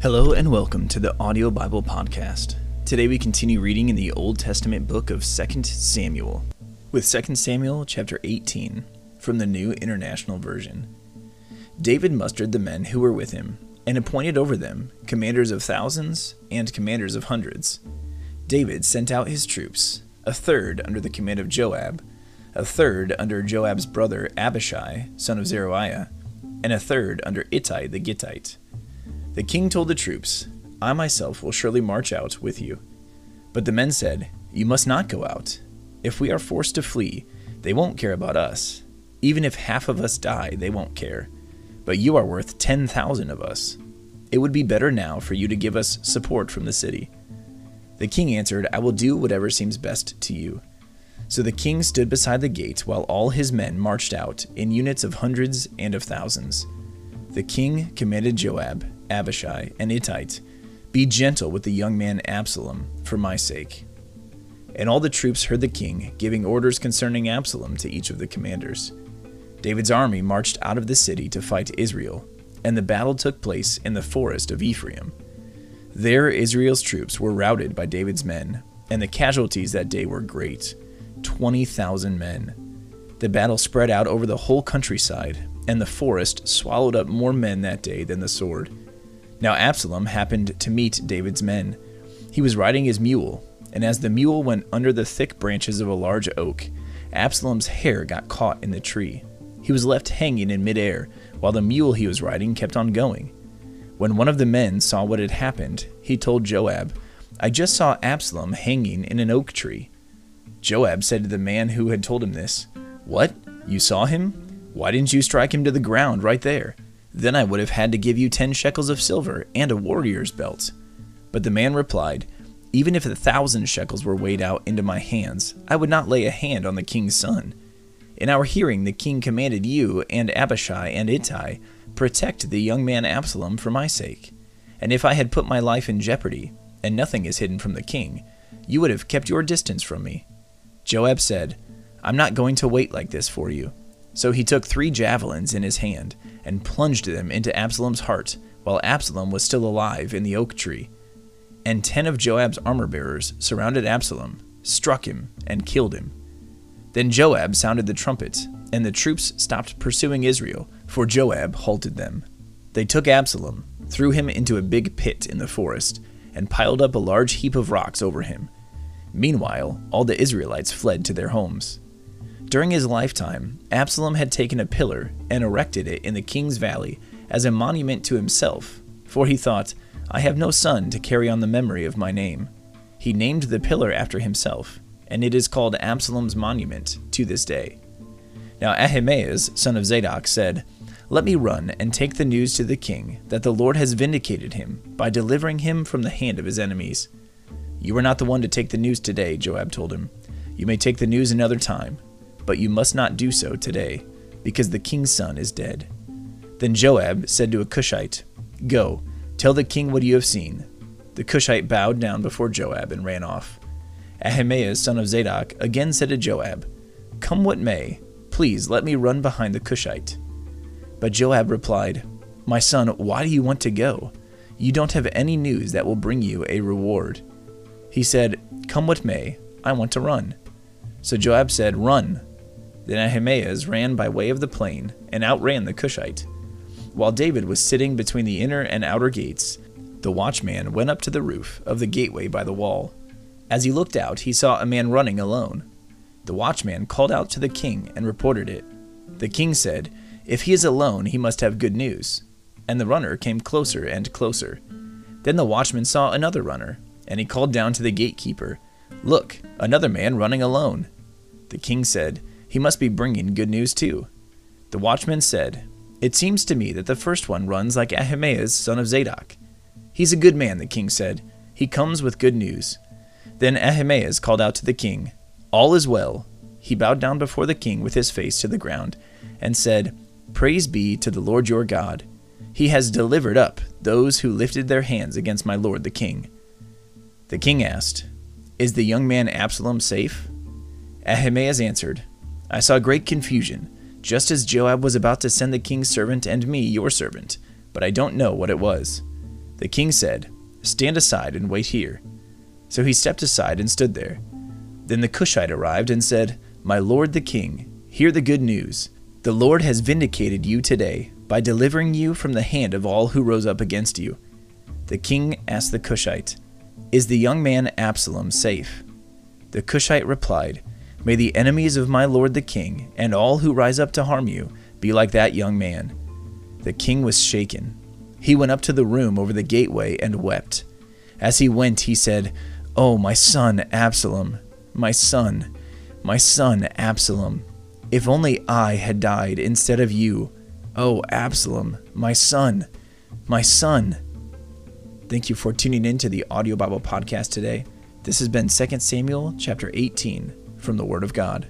Hello and welcome to the Audio Bible Podcast. Today we continue reading in the Old Testament book of 2 Samuel, with 2 Samuel chapter 18 from the New International Version. David mustered the men who were with him and appointed over them commanders of thousands and commanders of hundreds. David sent out his troops, a third under the command of Joab, a third under Joab's brother Abishai, son of Zeruiah, and a third under Ittai the Gittite. The king told the troops, I myself will surely march out with you. But the men said, You must not go out. If we are forced to flee, they won't care about us. Even if half of us die, they won't care. But you are worth 10,000 of us. It would be better now for you to give us support from the city. The king answered, I will do whatever seems best to you. So the king stood beside the gate while all his men marched out in units of hundreds and of thousands. The king commanded Joab Abishai, and Ittai, Be gentle with the young man Absalom, for my sake. And all the troops heard the king giving orders concerning Absalom to each of the commanders. David's army marched out of the city to fight Israel, and the battle took place in the forest of Ephraim. There Israel's troops were routed by David's men, and the casualties that day were great 20,000 men. The battle spread out over the whole countryside, and the forest swallowed up more men that day than the sword. Now Absalom happened to meet David's men. He was riding his mule, and as the mule went under the thick branches of a large oak, Absalom's hair got caught in the tree. He was left hanging in midair, while the mule he was riding kept on going. When one of the men saw what had happened, he told Joab, I just saw Absalom hanging in an oak tree. Joab said to the man who had told him this, What? You saw him? Why didn't you strike him to the ground right there? Then I would have had to give you ten shekels of silver and a warrior's belt. But the man replied, Even if a thousand shekels were weighed out into my hands, I would not lay a hand on the king's son. In our hearing, the king commanded you and Abishai and Ittai, Protect the young man Absalom for my sake. And if I had put my life in jeopardy, and nothing is hidden from the king, you would have kept your distance from me. Joab said, I'm not going to wait like this for you. So he took three javelins in his hand and plunged them into Absalom's heart while Absalom was still alive in the oak tree. And ten of Joab's armor bearers surrounded Absalom, struck him, and killed him. Then Joab sounded the trumpet, and the troops stopped pursuing Israel, for Joab halted them. They took Absalom, threw him into a big pit in the forest, and piled up a large heap of rocks over him. Meanwhile, all the Israelites fled to their homes. During his lifetime, Absalom had taken a pillar and erected it in the king's valley as a monument to himself, for he thought, I have no son to carry on the memory of my name. He named the pillar after himself, and it is called Absalom's monument to this day. Now Ahimaaz, son of Zadok, said, Let me run and take the news to the king that the Lord has vindicated him by delivering him from the hand of his enemies. You are not the one to take the news today, Joab told him. You may take the news another time but you must not do so today, because the king's son is dead. Then Joab said to a Cushite, Go, tell the king what you have seen. The Cushite bowed down before Joab and ran off. Ahimaaz, son of Zadok, again said to Joab, Come what may, please let me run behind the Cushite. But Joab replied, My son, why do you want to go? You don't have any news that will bring you a reward. He said, Come what may, I want to run. So Joab said, Run. Then Ahimaaz ran by way of the plain and outran the Cushite. While David was sitting between the inner and outer gates, the watchman went up to the roof of the gateway by the wall. As he looked out, he saw a man running alone. The watchman called out to the king and reported it. The king said, If he is alone, he must have good news. And the runner came closer and closer. Then the watchman saw another runner, and he called down to the gatekeeper, Look, another man running alone. The king said, he must be bringing good news too. The watchman said, It seems to me that the first one runs like Ahimaaz, son of Zadok. He's a good man, the king said. He comes with good news. Then Ahimaaz called out to the king, All is well. He bowed down before the king with his face to the ground, and said, Praise be to the Lord your God. He has delivered up those who lifted their hands against my lord the king. The king asked, Is the young man Absalom safe? Ahimaaz answered, I saw great confusion, just as Joab was about to send the king's servant and me, your servant, but I don't know what it was. The king said, Stand aside and wait here. So he stepped aside and stood there. Then the Cushite arrived and said, My lord the king, hear the good news. The Lord has vindicated you today by delivering you from the hand of all who rose up against you. The king asked the Cushite, Is the young man Absalom safe? The Cushite replied, May the enemies of my lord the king, and all who rise up to harm you, be like that young man. The king was shaken. He went up to the room over the gateway and wept. As he went, he said, Oh, my son Absalom, my son, my son Absalom. If only I had died instead of you. Oh, Absalom, my son, my son. Thank you for tuning in to the Audio Bible Podcast today. This has been 2 Samuel chapter 18 from the Word of God.